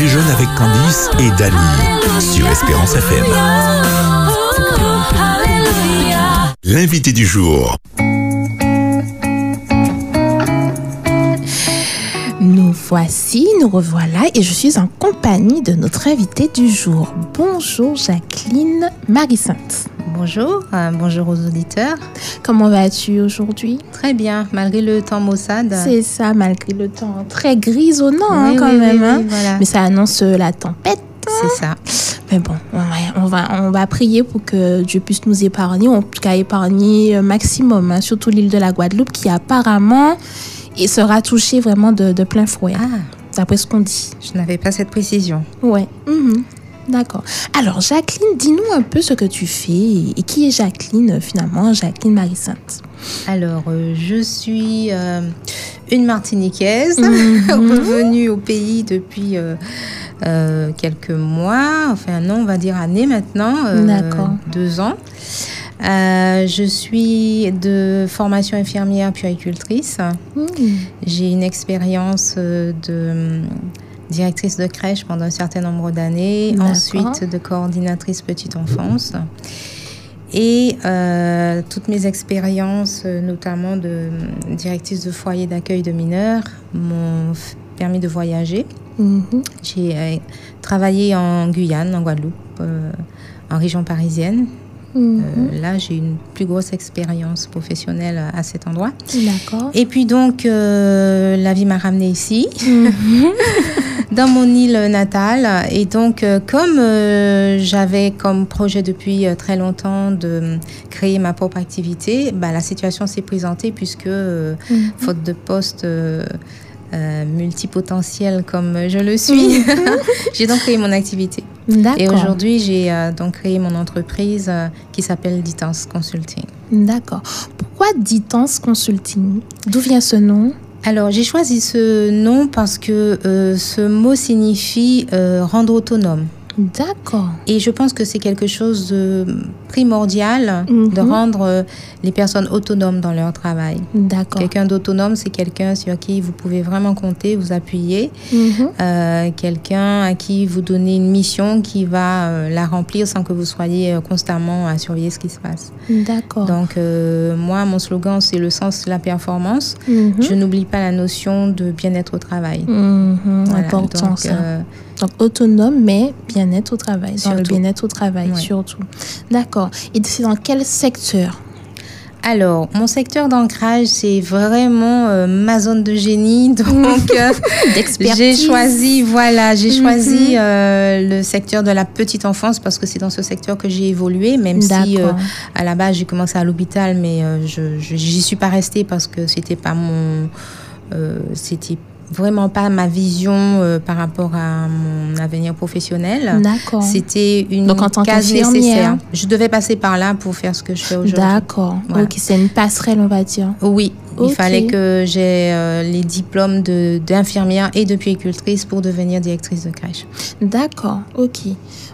Déjeune avec Candice et Dany sur Espérance FM. L'invité du jour. Voici, nous revoilà et je suis en compagnie de notre invité du jour. Bonjour Jacqueline Marie-Sainte. Bonjour, euh, bonjour aux auditeurs. Comment vas-tu aujourd'hui? Très bien, malgré le temps maussade. C'est ça, malgré le temps très grisonnant hein, quand oui, même. oui, hein. voilà. Mais ça annonce euh, la tempête. C'est ça. Mais bon, on va, on va, prier pour que Dieu puisse nous épargner, en tout cas épargner un maximum, hein, surtout l'île de la Guadeloupe qui apparemment et sera touchée vraiment de, de plein fouet, Ah, d'après ce qu'on dit. je n'avais pas cette précision. Ouais. mhm. D'accord. Alors, Jacqueline, dis-nous un peu ce que tu fais et, qui est Jacqueline euh, finalement, Jacqueline Marie-Sainte? Alors, euh, je suis euh, une Martiniquaise, Mhm. revenue au pays depuis euh, quelques mois, enfin non, on va dire années maintenant, D'accord. deux ans. Euh, je suis de formation infirmière puéricultrice. Mhm. J'ai une expérience euh, de hum, directrice de crèche pendant un certain nombre d'années, ensuite de coordinatrice petite enfance. Et euh, toutes mes expériences, notamment de hum, directrice de foyer d'accueil de mineurs, m'ont permis de voyager. Mhm. J'ai euh, travaillé en Guyane, en Guadeloupe, euh, en région parisienne. Mhm. Euh, là, j'ai une plus grosse expérience professionnelle à cet endroit. D'accord. Et puis donc, euh, la vie m'a ramenée ici, Mhm. dans mon île natale. Et donc, euh, comme euh, j'avais comme projet depuis très longtemps de créer ma propre activité, bah, la situation s'est présentée puisque, Mhm. faute de poste euh, multipotentiel comme je le suis, j'ai donc créé mon activité. Et aujourd'hui, j'ai euh, donc créé mon entreprise euh, qui s'appelle Ditance Consulting. D'accord. Pourquoi Ditance Consulting? D'où vient ce nom? Alors, j'ai choisi ce nom parce que euh, ce mot signifie rendre autonome. D'accord. Et je pense que c'est quelque chose de primordial Mhm. de rendre euh, les personnes autonomes dans leur travail. D'accord. Quelqu'un d'autonome, c'est quelqu'un sur qui vous pouvez vraiment compter, vous appuyer. Mhm. Euh, quelqu'un à qui vous donnez une mission qui va euh, la remplir sans que vous soyez euh, constamment à surveiller ce qui se passe. D'accord. Donc, moi, mon slogan, c'est le sens de la performance. Mhm. Je n'oublie pas la notion de bien-être au travail. Mhm. Voilà, Important donc, ça. Donc autonome, mais bien-être au travail. Dans le Surtout. bien-être au travail, surtout. D'accord. Et c'est dans quel secteur? Alors, mon secteur d'ancrage, c'est vraiment euh, ma zone de génie. Donc, euh, j'ai choisi, voilà, j'ai Mhm. choisi euh, le secteur de la petite enfance parce que c'est dans ce secteur que j'ai évolué, même si euh, à la base j'ai commencé à l'hôpital, mais je j'y suis pas restée parce que c'était pas mon, c'était vraiment pas ma vision euh, par rapport à mon avenir professionnel. D'accord. C'était une Donc, en tant case nécessaire. Je devais passer par là pour faire ce que je fais aujourd'hui. D'accord. Voilà. Ok, c'est une passerelle, on va dire. Oui, Il fallait que j'ai euh, les diplômes de- d'infirmière et de puéricultrice pour devenir directrice de crèche. D'accord. Ok.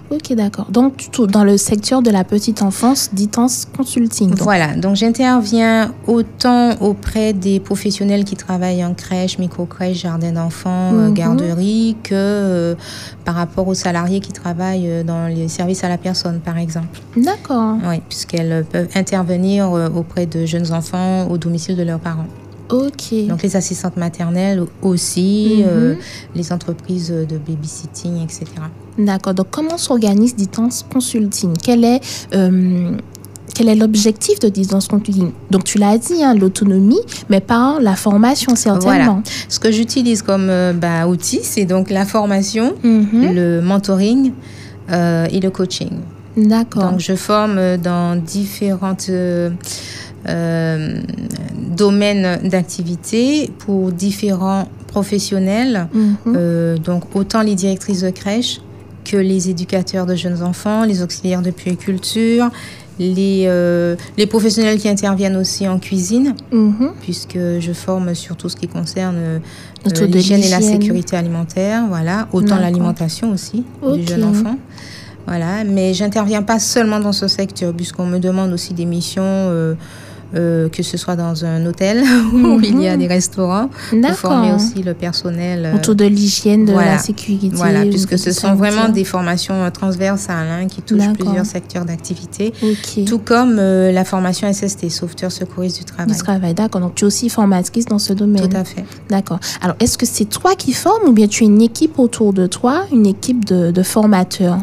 Ok, d'accord. Donc, tout dans le secteur de la petite enfance, Ditance Consulting. Donc, Voilà, donc j'interviens autant auprès des professionnels qui travaillent en crèche, micro-crèche, jardin d'enfants, euh, Mhm. garderie, que euh, par rapport aux salariés qui travaillent dans les services à la personne, par exemple. D'accord. Oui, puisqu'elles peuvent intervenir auprès de jeunes enfants au domicile de leurs parents. Ok. Donc les assistantes maternelles aussi, Mhm. euh, les entreprises de babysitting, etc. D'accord. Donc, comment s'organise Ditance Consulting? Quel est, euh, quel est l'objectif de Ditance Consulting? Donc, tu l'as dit, hein, l'autonomie, mais par la formation, certainement. Ce que j'utilise comme euh, bah, outil, c'est donc la formation, Mhm. le mentoring et le coaching. D'accord. Donc je forme dans différentes euh, domaines d'activité pour différents professionnels, Mhm. euh, donc autant les directrices de crèche que les éducateurs de jeunes enfants, les auxiliaires de puériculture, les, euh, les professionnels qui interviennent aussi en cuisine, Mhm. puisque je forme sur tout ce qui concerne euh, l'hygiène et la sécurité alimentaire, voilà, autant l'alimentation aussi Ok. du jeune enfant. Voilà, mais j'interviens pas seulement dans ce secteur, puisqu'on me demande aussi des missions euh, euh, que ce soit dans un hôtel où il y a des restaurants, pour former aussi le personnel. euh, Autour de l'hygiène, de voilà. la sécurité. Voilà, au puisque ce sont vraiment des formations euh, transversales hein, qui touchent plusieurs secteurs d'activité, tout comme euh, la formation SST, sauveteur secouriste du travail. Du travail, d'accord. Donc, tu es aussi formatrice dans ce domaine. Tout à fait. D'accord. Alors, est-ce que c'est toi qui formes ou bien tu as une équipe autour de toi, une équipe de, de formateurs?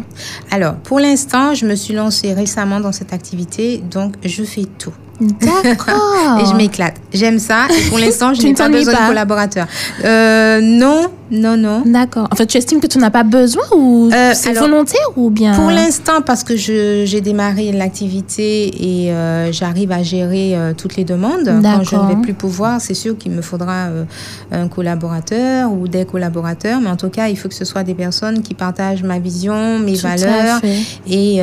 Alors, pour l'instant, je me suis lancée récemment dans cette activité, donc je fais tout. D'accord. Et je m'éclate. J'aime ça. Et pour l'instant, je n'ai pas besoin pas de collaborateurs. Euh, non, non, non. D'accord. En fait, tu estimes que tu n'as pas besoin ou Euh, c'est volontaire ou bien Pour l'instant, parce que j'ai démarré l'activité et euh, j'arrive à gérer toutes les demandes, quand je ne vais plus pouvoir, c'est sûr qu'il me faudra un collaborateur ou des collaborateurs. Mais en tout cas, il faut que ce soit des personnes qui partagent ma vision, mes Tout valeurs et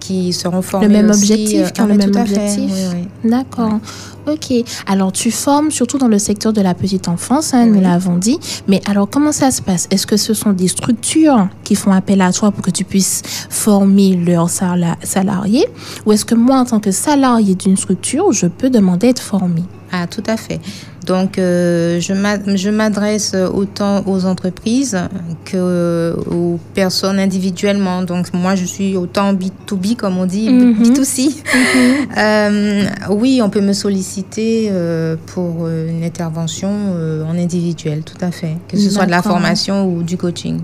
qui seront formées même aussi, objectif, ah, le même tout à fait, objectif. Oui, oui. D'accord. Ok. Alors, tu formes surtout dans le secteur de la petite enfance, hein, nous l'avons dit. Mais alors, comment ça se passe? Est-ce que ce sont des structures qui font appel à toi pour que tu puisses former leurs sala- salariés? Ou est-ce que moi, en tant que salarié d'une structure, je peux demander à être formé Ah, tout à fait. Donc, euh, je m'a- je m'adresse autant aux entreprises que aux personnes individuellement. Donc, moi, je suis autant B2B, comme on dit, Mhm. B2C. Euh, oui, on peut me solliciter euh, pour euh, une intervention euh, en individuel, tout à fait. Que ce soit de la formation ou du coaching.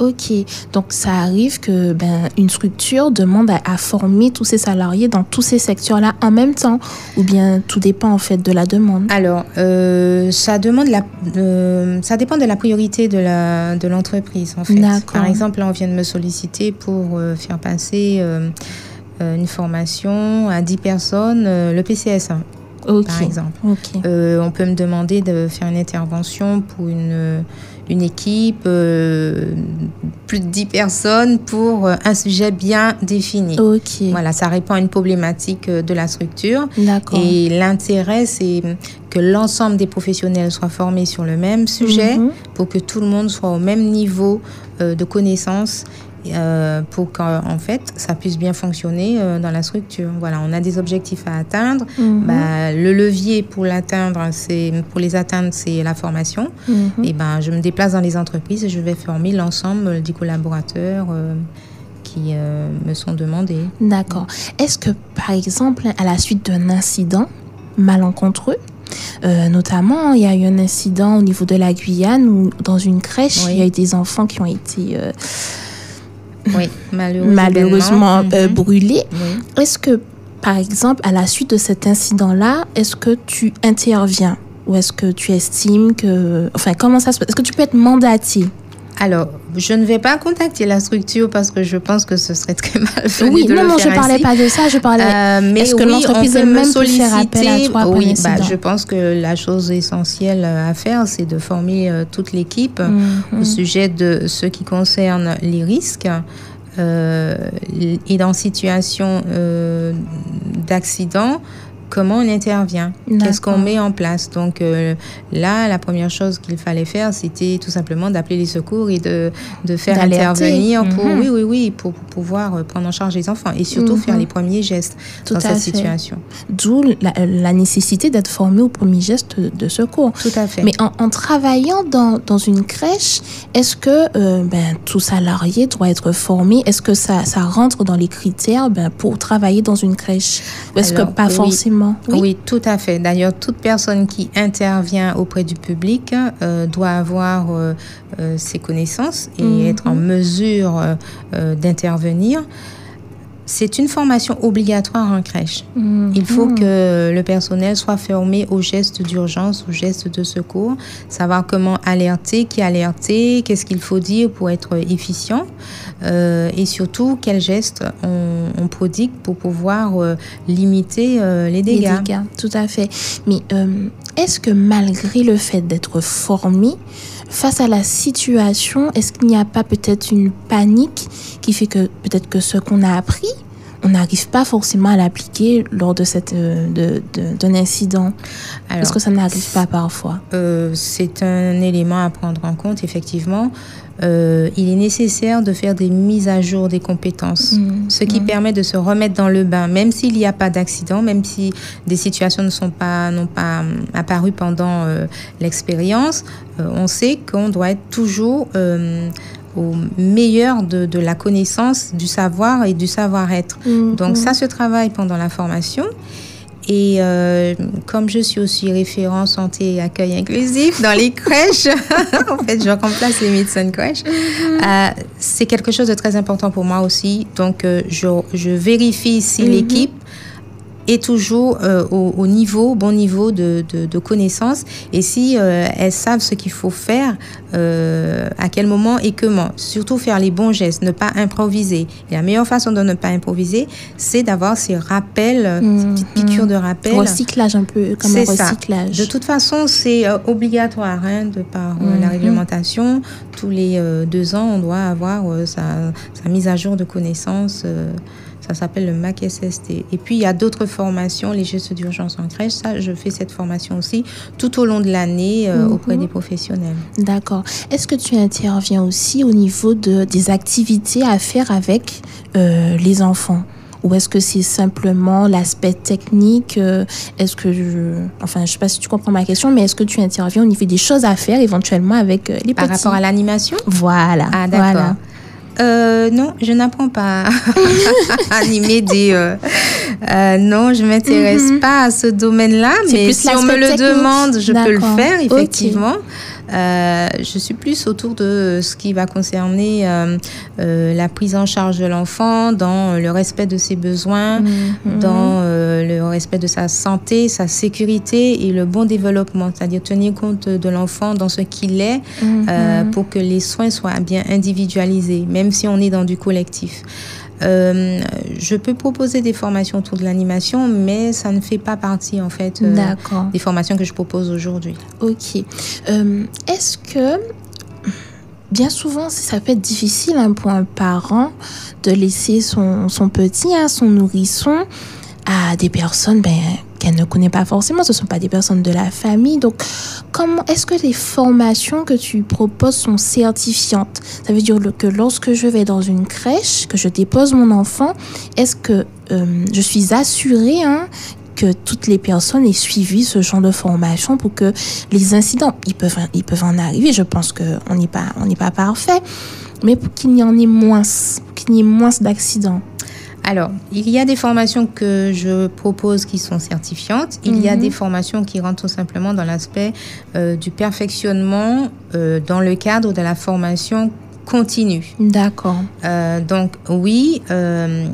Ok, donc ça arrive que ben, une structure demande à, à former tous ses salariés dans tous ces secteurs-là en même temps, ou bien tout dépend en fait de la demande? Alors, euh, ça demande la, euh, ça dépend de la priorité de la de l'entreprise en fait. Par exemple, là, on vient de me solliciter pour euh, faire passer une formation à 10 personnes, le PCS1 Ok, par exemple. ok, Euh, on peut me demander de faire une intervention pour une une équipe, euh, plus de 10 personnes pour euh, un sujet bien défini. ok, Voilà, ça répond à une problématique euh, de la structure. d'accord. Et l'intérêt, c'est que l'ensemble des professionnels soient formés sur le même sujet Mhm. pour que tout le monde soit au même niveau de connaissance euh, pour qu'en fait, ça puisse bien fonctionner euh, dans la structure. Voilà, on a des objectifs à atteindre. Mhm. Bah, le levier pour l'atteindre, c'est pour les atteindre, c'est la formation. Mhm. Et ben, je me déplace dans les entreprises et je vais former l'ensemble des collaborateurs euh, qui me sont demandés. D'accord. Est-ce que, par exemple, à la suite d'un incident malencontreux, euh, notamment, il y a eu un incident au niveau de la Guyane où, dans une crèche, Oui. il y a eu des enfants qui ont été euh, Oui, malheureusement. malheureusement euh, Mhm. Oui. Est-ce que, par exemple, à la suite de cet incident-là, est-ce que tu interviens ou est-ce que tu estimes que... Enfin, comment ça se passe? Est-ce que tu peux être mandaté? Alors, je ne vais pas contacter la structure parce que je pense que ce serait très mal Oui, de non, le non, je faire parlais ainsi. pas de ça, je parlais... Euh, mais Est-ce que oui, l'entreprise peut elle-même me peut faire appel à solliciter. toi Oui, bah, je pense que la chose essentielle à faire, c'est de former euh, toute l'équipe Mhm. au sujet de ce qui concerne les risques. euh, et dans situation euh, d'accident, comment on intervient, qu'est-ce qu'on met en place. Donc euh, là, la première chose qu'il fallait faire, c'était tout simplement d'appeler les secours et de, de faire intervenir pour, Mhm. oui, oui, oui, pour, pour pouvoir euh, prendre en charge les enfants et surtout Mhm. faire les premiers gestes Tout dans à cette fait. situation. D'où la, la nécessité d'être formé au premier geste de secours. Tout à fait. Mais en, en travaillant dans, dans une crèche, est-ce que euh, ben, tout salarié doit être formé? Est-ce que ça, ça rentre dans les critères ben, pour travailler dans une crèche? Ou est-ce que pas oui. forcément? Oui. tout à fait. D'ailleurs, toute personne qui intervient auprès du public euh, doit avoir euh, euh, ses connaissances et Mhm. être en mesure d'intervenir. C'est une formation obligatoire en crèche. Mhm. Il faut que le personnel soit formé aux gestes d'urgence, aux gestes de secours, savoir comment alerter, qui alerter, qu'est-ce qu'il faut dire pour être efficient euh, et surtout quels gestes on, on prodigue pour pouvoir euh, limiter euh, les Les dégâts. dégâts, tout à fait. Mais est-ce que malgré le fait d'être formé, face à la situation, est-ce qu'il n'y a pas peut-être une panique qui fait que peut-être que ce qu'on a appris, on n'arrive pas forcément à l'appliquer lors de cette euh, de, d'un incident Alors, Est-ce que ça n'arrive pas parfois? Euh, c'est un élément à prendre en compte, effectivement. euh, il est nécessaire de faire des mises à jour des compétences, Mhm. ce qui permet de se remettre dans le bain, même s'il n'y a pas d'accident, même si des situations ne sont pas n'ont pas hum, apparu pendant euh, l'expérience. on sait qu'on doit être toujours euh, au meilleur de, de la connaissance, du savoir et du savoir-être. Mhm. Donc ça se travaille pendant la formation. Et euh, comme je suis aussi référent santé et accueil inclusif dans les crèches, en fait, je remplace les médecins de crèche. Euh, c'est quelque chose de très important pour moi aussi. Donc, euh, je, je vérifie si Mhm. l'équipe est toujours euh, au, au niveau, bon niveau de, de, de connaissance et si euh, elles savent ce qu'il faut faire, euh, à quel moment et comment. Surtout faire les bons gestes, ne pas improviser. Et la meilleure façon de ne pas improviser, c'est d'avoir ces rappels, ces petites piqûres de rappel. Recyclage un peu, comme un ça. recyclage. De toute façon, c'est obligatoire hein, de par la Mhm. réglementation. Tous les deux ans, on doit avoir sa, sa mise à jour de connaissances. Ça s'appelle le MAC SST. Et puis, il y a d'autres formations, les gestes d'urgence en crèche. Ça, je fais cette formation aussi tout au long de l'année euh, Mhm. auprès des professionnels. D'accord. Est-ce que tu interviens aussi au niveau de, des activités à faire avec euh, les enfants? Ou est-ce que c'est simplement l'aspect technique euh, Est-ce que je... Enfin, je sais pas si tu comprends ma question, mais est-ce que tu interviens au niveau des choses à faire éventuellement avec les Par petits? rapport à l'animation? Voilà. Ah, d'accord. Voilà. Euh, non, je n'apprends pas à animer des. euh, euh, non, je m'intéresse Mhm. pas à ce domaine-là, mais si on me le demande, je peux le faire, effectivement. Euh, je suis plus autour de ce qui va concerner euh, euh, la prise en charge de l'enfant dans le respect de ses besoins, Mhm. dans le respect de sa santé, sa sécurité et le bon développement, c'est-à-dire tenir compte de l'enfant dans ce qu'il est Mhm. pour que les soins soient bien individualisés, même si on est dans du collectif. Euh, je peux proposer des formations autour de l'animation, mais ça ne fait pas partie en fait euh, des formations que je propose aujourd'hui. Ok. Euh, Est-ce que bien souvent, ça peut être difficile hein, pour un parent de laisser son, son petit, hein, son nourrisson, à des personnes ben, qu'elle ne connaît pas forcément. Ce ne sont pas des personnes de la famille. Donc, comment est-ce que les formations que tu proposes sont certifiantes? Ça veut dire que lorsque je vais dans une crèche, que je dépose mon enfant, est-ce que euh, je suis assurée hein, que toutes les personnes aient suivi ce genre de formation pour que les incidents, ils peuvent, ils peuvent en arriver? Je pense qu'on n'est pas, pas parfait, mais pour qu'il y en ait moins, qu'il y ait moins d'accidents. Alors, il y a des formations que je propose qui sont certifiantes. Il y a Mhm. des formations qui rentrent tout simplement dans l'aspect euh, du perfectionnement euh, dans le cadre de la formation continue. D'accord. Euh, donc oui, euh,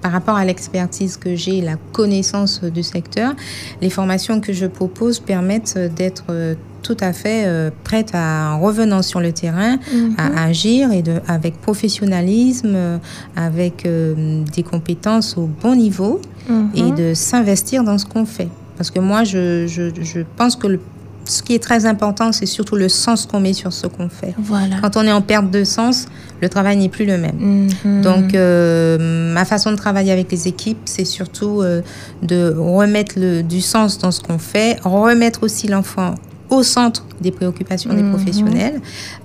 par rapport à l'expertise que j'ai, la connaissance du secteur, les formations que je propose permettent d'être euh, tout à fait euh, prête à, en revenant sur le terrain, Mhm. à agir et de, avec professionnalisme, euh, avec euh, des compétences au bon niveau Mhm. et de s'investir dans ce qu'on fait. Parce que moi, je, je, je pense que le, ce qui est très important, c'est surtout le sens qu'on met sur ce qu'on fait. Voilà. Quand on est en perte de sens, le travail n'est plus le même. Mhm. Donc, euh, ma façon de travailler avec les équipes, c'est surtout euh, de remettre le, du sens dans ce qu'on fait, remettre aussi l'enfant au centre des préoccupations des Mhm. professionnels,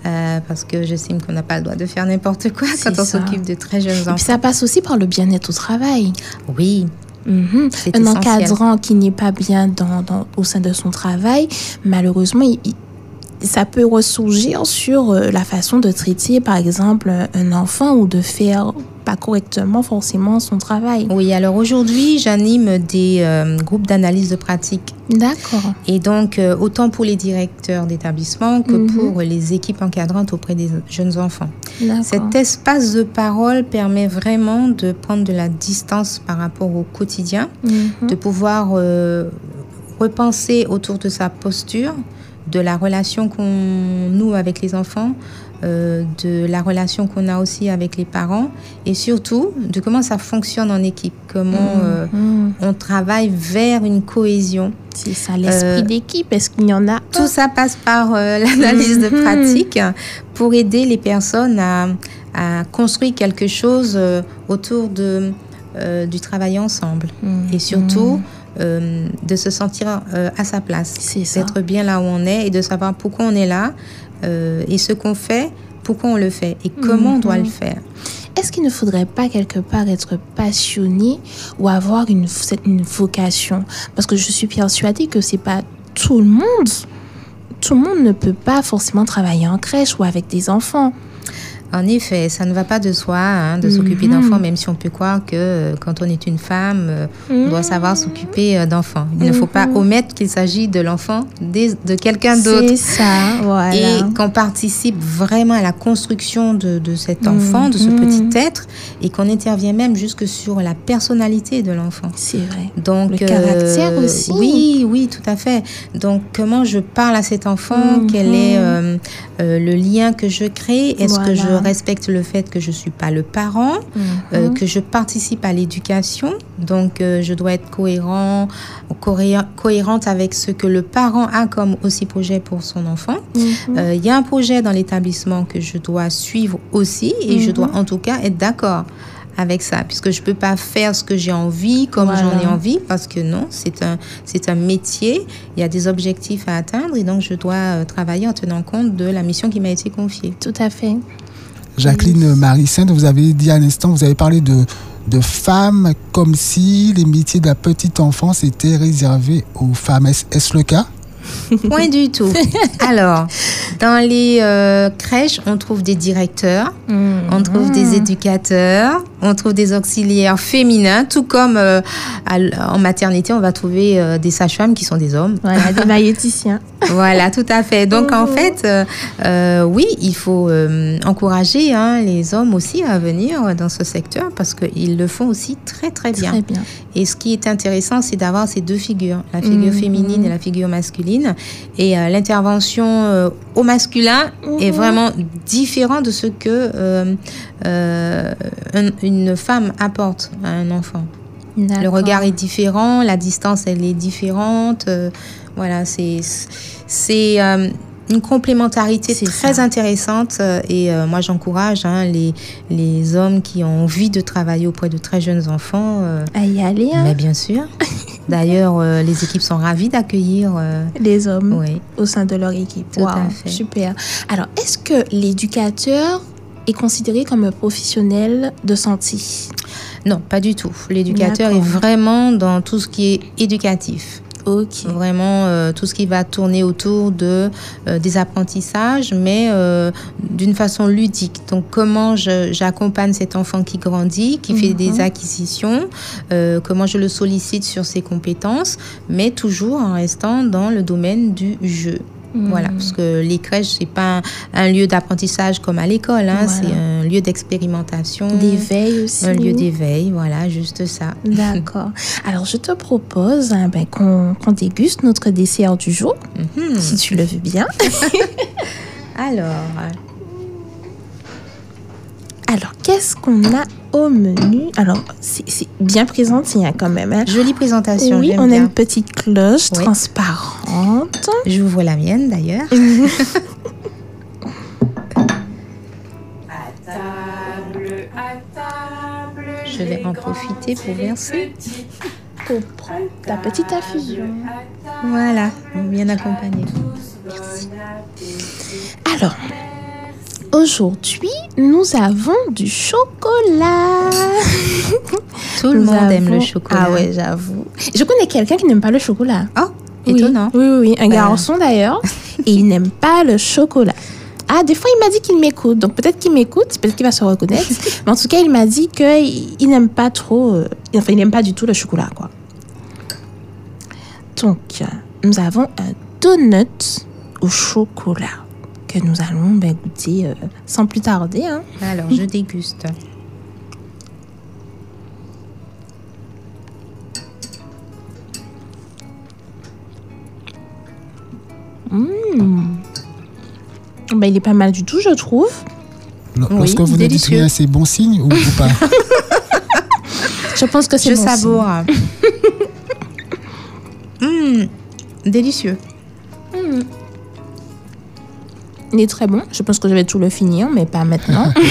euh, parce que j'estime qu'on n'a pas le droit de faire n'importe quoi quand on s'occupe de très jeunes Et puis enfants. ça passe aussi par le bien-être au travail. Oui, Mhm. c'est Un essentiel. encadrant qui n'est pas bien dans, dans- au sein de son travail, malheureusement, il- il- ça peut ressurgir sur euh, la façon de traiter, par exemple, un enfant ou de faire pas correctement forcément son travail. Oui, alors aujourd'hui, j'anime des euh, groupes d'analyse de pratique. D'accord. Et donc, euh, autant pour les directeurs d'établissement que Mhm. pour les équipes encadrantes auprès des jeunes enfants. Cet espace de parole permet vraiment de prendre de la distance par rapport au quotidien, Mhm. de pouvoir euh, repenser autour de sa posture, de la relation qu'on noue avec les enfants, euh, de la relation qu'on a aussi avec les parents et surtout de comment ça fonctionne en équipe, comment euh, Mhm. on travaille vers une cohésion. C'est ça, l'esprit euh, d'équipe. Est-ce qu'il y en a Tout ça passe par l'analyse de Mhm. pratique pour aider les personnes à, à construire quelque chose autour de, du travail ensemble. Et surtout, euh, de se sentir euh, à sa place, d'être bien là où on est et de savoir pourquoi on est là euh, et ce qu'on fait pourquoi on le fait et comment on doit le Mhm. faire. Est-ce qu'il ne faudrait pas quelque part être passionné ou avoir une, une vocation? Parce que je suis persuadée que c'est pas tout le monde. Tout le monde ne peut pas forcément travailler en crèche ou avec des enfants. En effet, ça ne va pas de soi hein, de s'occuper Mhm. d'enfants, même si on peut croire que euh, quand on est une femme, euh, on doit savoir s'occuper euh, d'enfants. Il ne faut pas Mhm. omettre qu'il s'agit de l'enfant de quelqu'un d'autre. C'est ça, voilà. Et qu'on participe vraiment à la construction de, de cet enfant, de ce Mhm. petit être, et qu'on intervient même jusque sur la personnalité de l'enfant. C'est vrai. Donc, Le caractère aussi. Oui, oui, tout à fait. Donc, comment je parle à cet enfant? Mhm. Quel est le lien que je crée? Est-ce que je. Respecte le fait que je suis pas le parent euh, Mhm. que je participe à l'éducation, donc euh, je dois être cohérent, cohé- cohérente avec ce que le parent a comme aussi projet pour son enfant. Mhm. Euh, Il y a un projet dans l'établissement que je dois suivre aussi et je Mhm. dois en tout cas être d'accord avec ça, puisque je peux pas faire ce que j'ai envie comme j'en ai envie, parce que non, c'est un, c'est un métier, il y a des objectifs à atteindre et donc je dois travailler en tenant compte de la mission qui m'a été confiée. Tout à fait. Jacqueline Marie-Sainte, vous avez dit à l'instant, vous avez parlé de, de femmes comme si les métiers de la petite enfance étaient réservés aux femmes. Est-ce le cas? Point du tout. Alors, dans les euh, crèches, on trouve des directeurs, on trouve des éducateurs, on trouve des auxiliaires féminins, tout comme euh, à en maternité, on va trouver euh, des sages-femmes qui sont des hommes. Voilà, des maïéticiens. Voilà, tout à fait. Donc en fait, oui, il faut encourager hein, les hommes aussi à venir dans ce secteur parce qu'ils le font aussi très très bien. Très bien. Et ce qui est intéressant, c'est d'avoir ces deux figures, la figure Mhm. féminine et la figure masculine. Et euh, l'intervention euh, au masculin est Mhm. vraiment différent de ce que euh, un- une femme apporte à un enfant. Le regard est différent, la distance, elle est différente. voilà, c'est c'est une complémentarité C'est très ça. intéressante euh, et euh, moi j'encourage hein, les, les hommes qui ont envie de travailler auprès de très jeunes enfants euh, À y aller, hein, mais bien sûr. D'ailleurs, euh, les équipes sont ravies d'accueillir. les hommes. oui. au sein de leur équipe. Tout à fait. super. Alors, est-ce que l'éducateur est considéré comme un professionnel de santé? Non, pas du tout. L'éducateur est vraiment dans tout ce qui est éducatif. Ok. Vraiment euh, tout ce qui va tourner autour de euh, des apprentissages, mais euh, d'une façon ludique. Donc comment je- j'accompagne cet enfant qui grandit, qui fait Mhm. des acquisitions, euh, comment je le sollicite sur ses compétences, mais toujours en restant dans le domaine du jeu. Voilà, parce que les crèches, c'est pas un, lieu d'apprentissage comme à l'école, hein, Voilà. c'est un lieu d'expérimentation, D'éveil aussi. un lieu d'éveil, voilà, juste ça. D'accord. Alors, je te propose hein, ben, qu'on qu'on déguste notre dessert du jour, Mhm. si tu le veux bien. Alors, Alors, qu'est-ce qu'on a au menu? Alors, c'est bien présenté hein, quand même. hein. jolie présentation, Oui, on a une petite cloche Oui. transparente. J'ouvre la mienne d'ailleurs. Je vais en profiter pour verser. Pour prendre ta petite infusion. Voilà, bien accompagné. Alors, aujourd'hui, nous avons du chocolat. Tout le Nous monde aime le chocolat. Ah ouais, j'avoue. Je connais quelqu'un qui n'aime pas le chocolat. Oh, Oui. étonnant. Oui, oui, oui. Un Bah. garçon d'ailleurs. et il n'aime pas le chocolat. Ah, des fois, il m'a dit qu'il m'écoute. Donc, peut-être qu'il m'écoute, peut-être qu'il va se reconnaître. Mais en tout cas, il m'a dit qu'il il n'aime pas trop. euh, enfin, il n'aime pas du tout le chocolat, quoi. Donc, euh, nous avons un donut au chocolat que nous allons ben, goûter euh, sans plus tarder. Hein. Alors, je déguste. Ben, il est pas mal du tout, je trouve. L- Oui, Lorsque vous délicieux. rien, c'est bon signe ou, ou pas? Je pense que c'est Je bon signe. savoure. Hum, délicieux. Il est très bon. Je pense que je vais tout le finir, mais pas maintenant.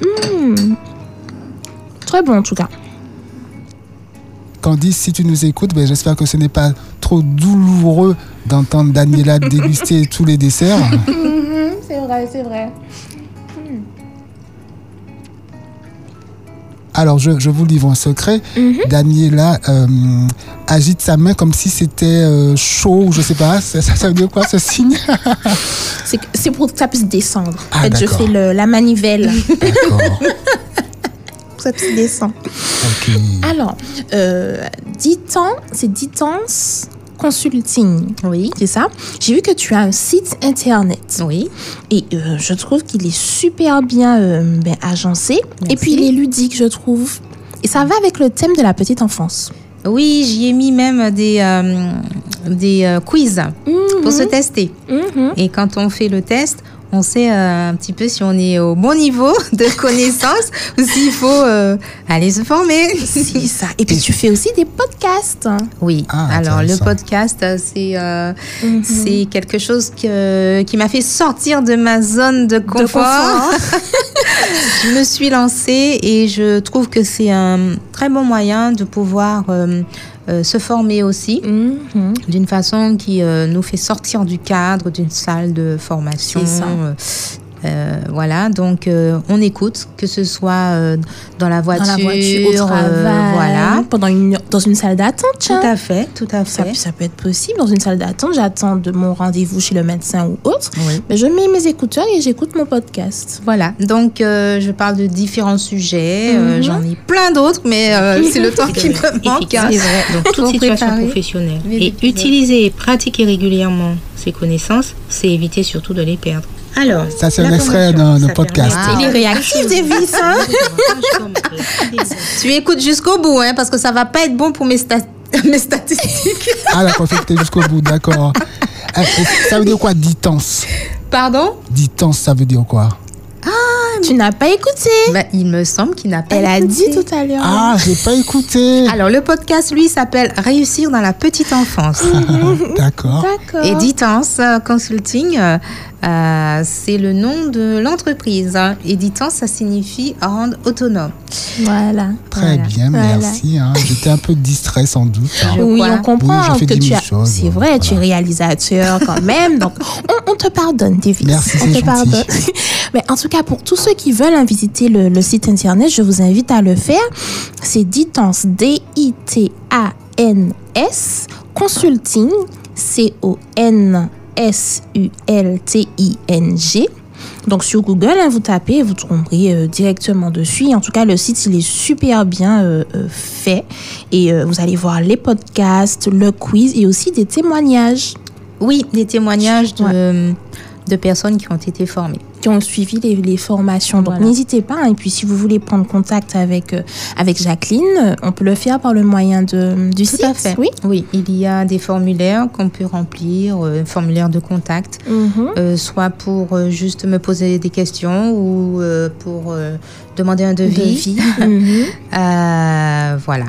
Mm. Très bon en tout cas. Candice, si tu nous écoutes, ben, j'espère que ce n'est pas trop douloureux d'entendre Daniela déguster tous les desserts. Mhm, c'est vrai, c'est vrai. Alors, je, je vous livre un secret. Mhm. Daniela euh, agite sa main comme si c'était euh, chaud, ou je sais pas. Ça, veut dire quoi ce signe? C'est pour que ça puisse descendre. Ah, en fait, je fais le- la manivelle D'accord. pour que ça puisse descendre. Alors, euh, Ditans, c'est Ditans Consulting. Oui. C'est ça J'ai vu que tu as un site internet. Oui. Et euh, je trouve qu'il est super bien euh, ben, agencé. Merci. Et puis il est ludique, je trouve. Et ça va avec le thème de la petite enfance. Oui, j'y ai mis même des, euh, des euh, quiz pour se tester. Mhm. Et quand on fait le test, on sait euh, un petit peu si on est au bon niveau de connaissance ou s'il faut euh, aller se former. C'est ça. Et puis tu fais aussi des podcasts. Oui, Ah, alors le podcast, euh, c'est euh, Mhm. c'est quelque chose que, qui m'a fait sortir de ma zone de confort. confort. je me suis lancée et je trouve que c'est un très bon moyen de pouvoir euh, euh, se former aussi Mhm. d'une façon qui euh, nous fait sortir du cadre d'une salle de formation. Euh, voilà, donc euh, on écoute, que ce soit euh, dans la voiture, Dans la voiture, au euh, travail, voilà. pendant une, dans une salle d'attente. Tout tiens. à fait, tout à fait. ça peut être possible dans une salle d'attente. J'attends de mon rendez-vous chez le médecin ou autre. Oui. Mais je mets mes écouteurs et j'écoute mon podcast. Voilà, donc euh, je parle de différents sujets, euh, Mhm. j'en ai plein d'autres, mais euh, c'est le temps qui me manque. hein. Effectivement. Donc, toute situation préparer professionnelle. Et utiliser et pratiquer régulièrement ces connaissances, c'est éviter surtout de les perdre. Alors, Ça, c'est un extrait d'un- podcast. Il est réactif, Davis, hein. Tu écoutes jusqu'au bout, hein, parce que ça va pas être bon pour mes, stat- mes statistiques. Ah, d'accord, faut jusqu'au bout, d'accord. Eh, Ça veut dire quoi, ditance Pardon? Ditance, ça veut dire quoi? Tu n'as pas écouté. Bah, Il me semble qu'il n'a pas Elle a dit écouté. tout à l'heure. Ah, j'ai pas écouté. Alors, le podcast, lui, s'appelle Réussir dans la petite enfance. D'accord. D'accord. Et Ditance euh, Consulting, euh, c'est le nom de l'entreprise. hein. Et Ditance, ça signifie rendre autonome. Voilà. Très Voilà. bien, Voilà. merci. hein. J'étais un peu distrait sans doute. hein. Oui, on comprend Oui, que tu as. choses, C'est vrai, tu es voilà. réalisateur quand même. Donc, on, on te pardonne, Davis. Merci, on c'est te pardonne. Mais en tout cas, pour tous ceux qui veulent visiter le, le site internet, je vous invite à le faire. C'est Ditans, D-I-T-A-N-S, Consulting, C-O-N-S-U-L-T-I-N-G. Donc sur Google, hein, vous tapez, vous tomberez euh, directement dessus. En tout cas, le site, il est super bien euh, euh, fait. Et euh, vous allez voir les podcasts, le quiz et aussi des témoignages Oui, des témoignages de, de personnes qui ont été formées. Qui ont suivi les, les formations. Donc Voilà. n'hésitez pas. hein. Et puis si vous voulez prendre contact avec, euh, avec Jacqueline, euh, on peut le faire par le moyen de, du Tout site. à fait. Oui. Oui, il y a des formulaires qu'on peut remplir, euh, formulaires de contact, Mhm. euh, soit pour juste me poser des questions ou pour demander un devis. Devis. Mhm. Voilà.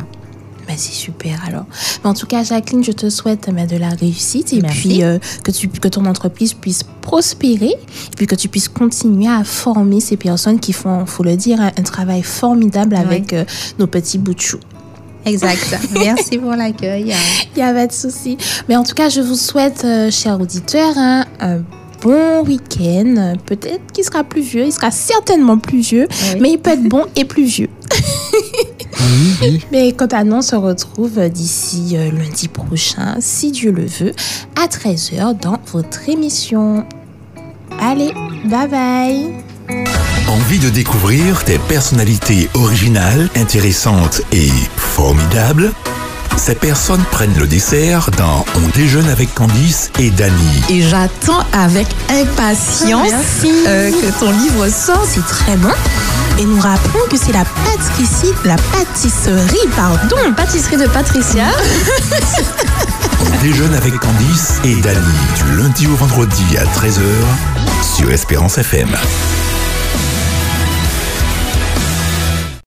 Ben, c'est super alors. Mais en tout cas, Jacqueline, je te souhaite ben, de la réussite et Merci. puis euh, que, tu, que ton entreprise puisse prospérer et puis que tu puisses continuer à former ces personnes qui font, faut le dire, un, un travail formidable avec euh, nos petits bouts de chou. Exact. Merci pour l'accueil. Il n'y a pas de souci. Mais en tout cas, je vous souhaite, euh, chers auditeurs, hein, un bon week-end. Peut-être qu'il sera pluvieux, il sera certainement pluvieux, Oui. mais il peut être bon et pluvieux. Oui, oui. Mais quant à nous, on se retrouve d'ici euh, lundi prochain, si Dieu le veut, à 13h dans votre émission. Allez, bye bye Envie de découvrir des personnalités originales, intéressantes et formidables? Ces personnes prennent le dessert dans On déjeune avec Candice et Dany. Et j'attends avec impatience Merci. euh, que ton livre sorte. C'est très bon. Et nous rappelons que c'est la pâtisserie, la pâtisserie, pardon, Pâtisserie de Patricia. On déjeune avec Candice et Dany du lundi au vendredi à 13h sur Espérance FM.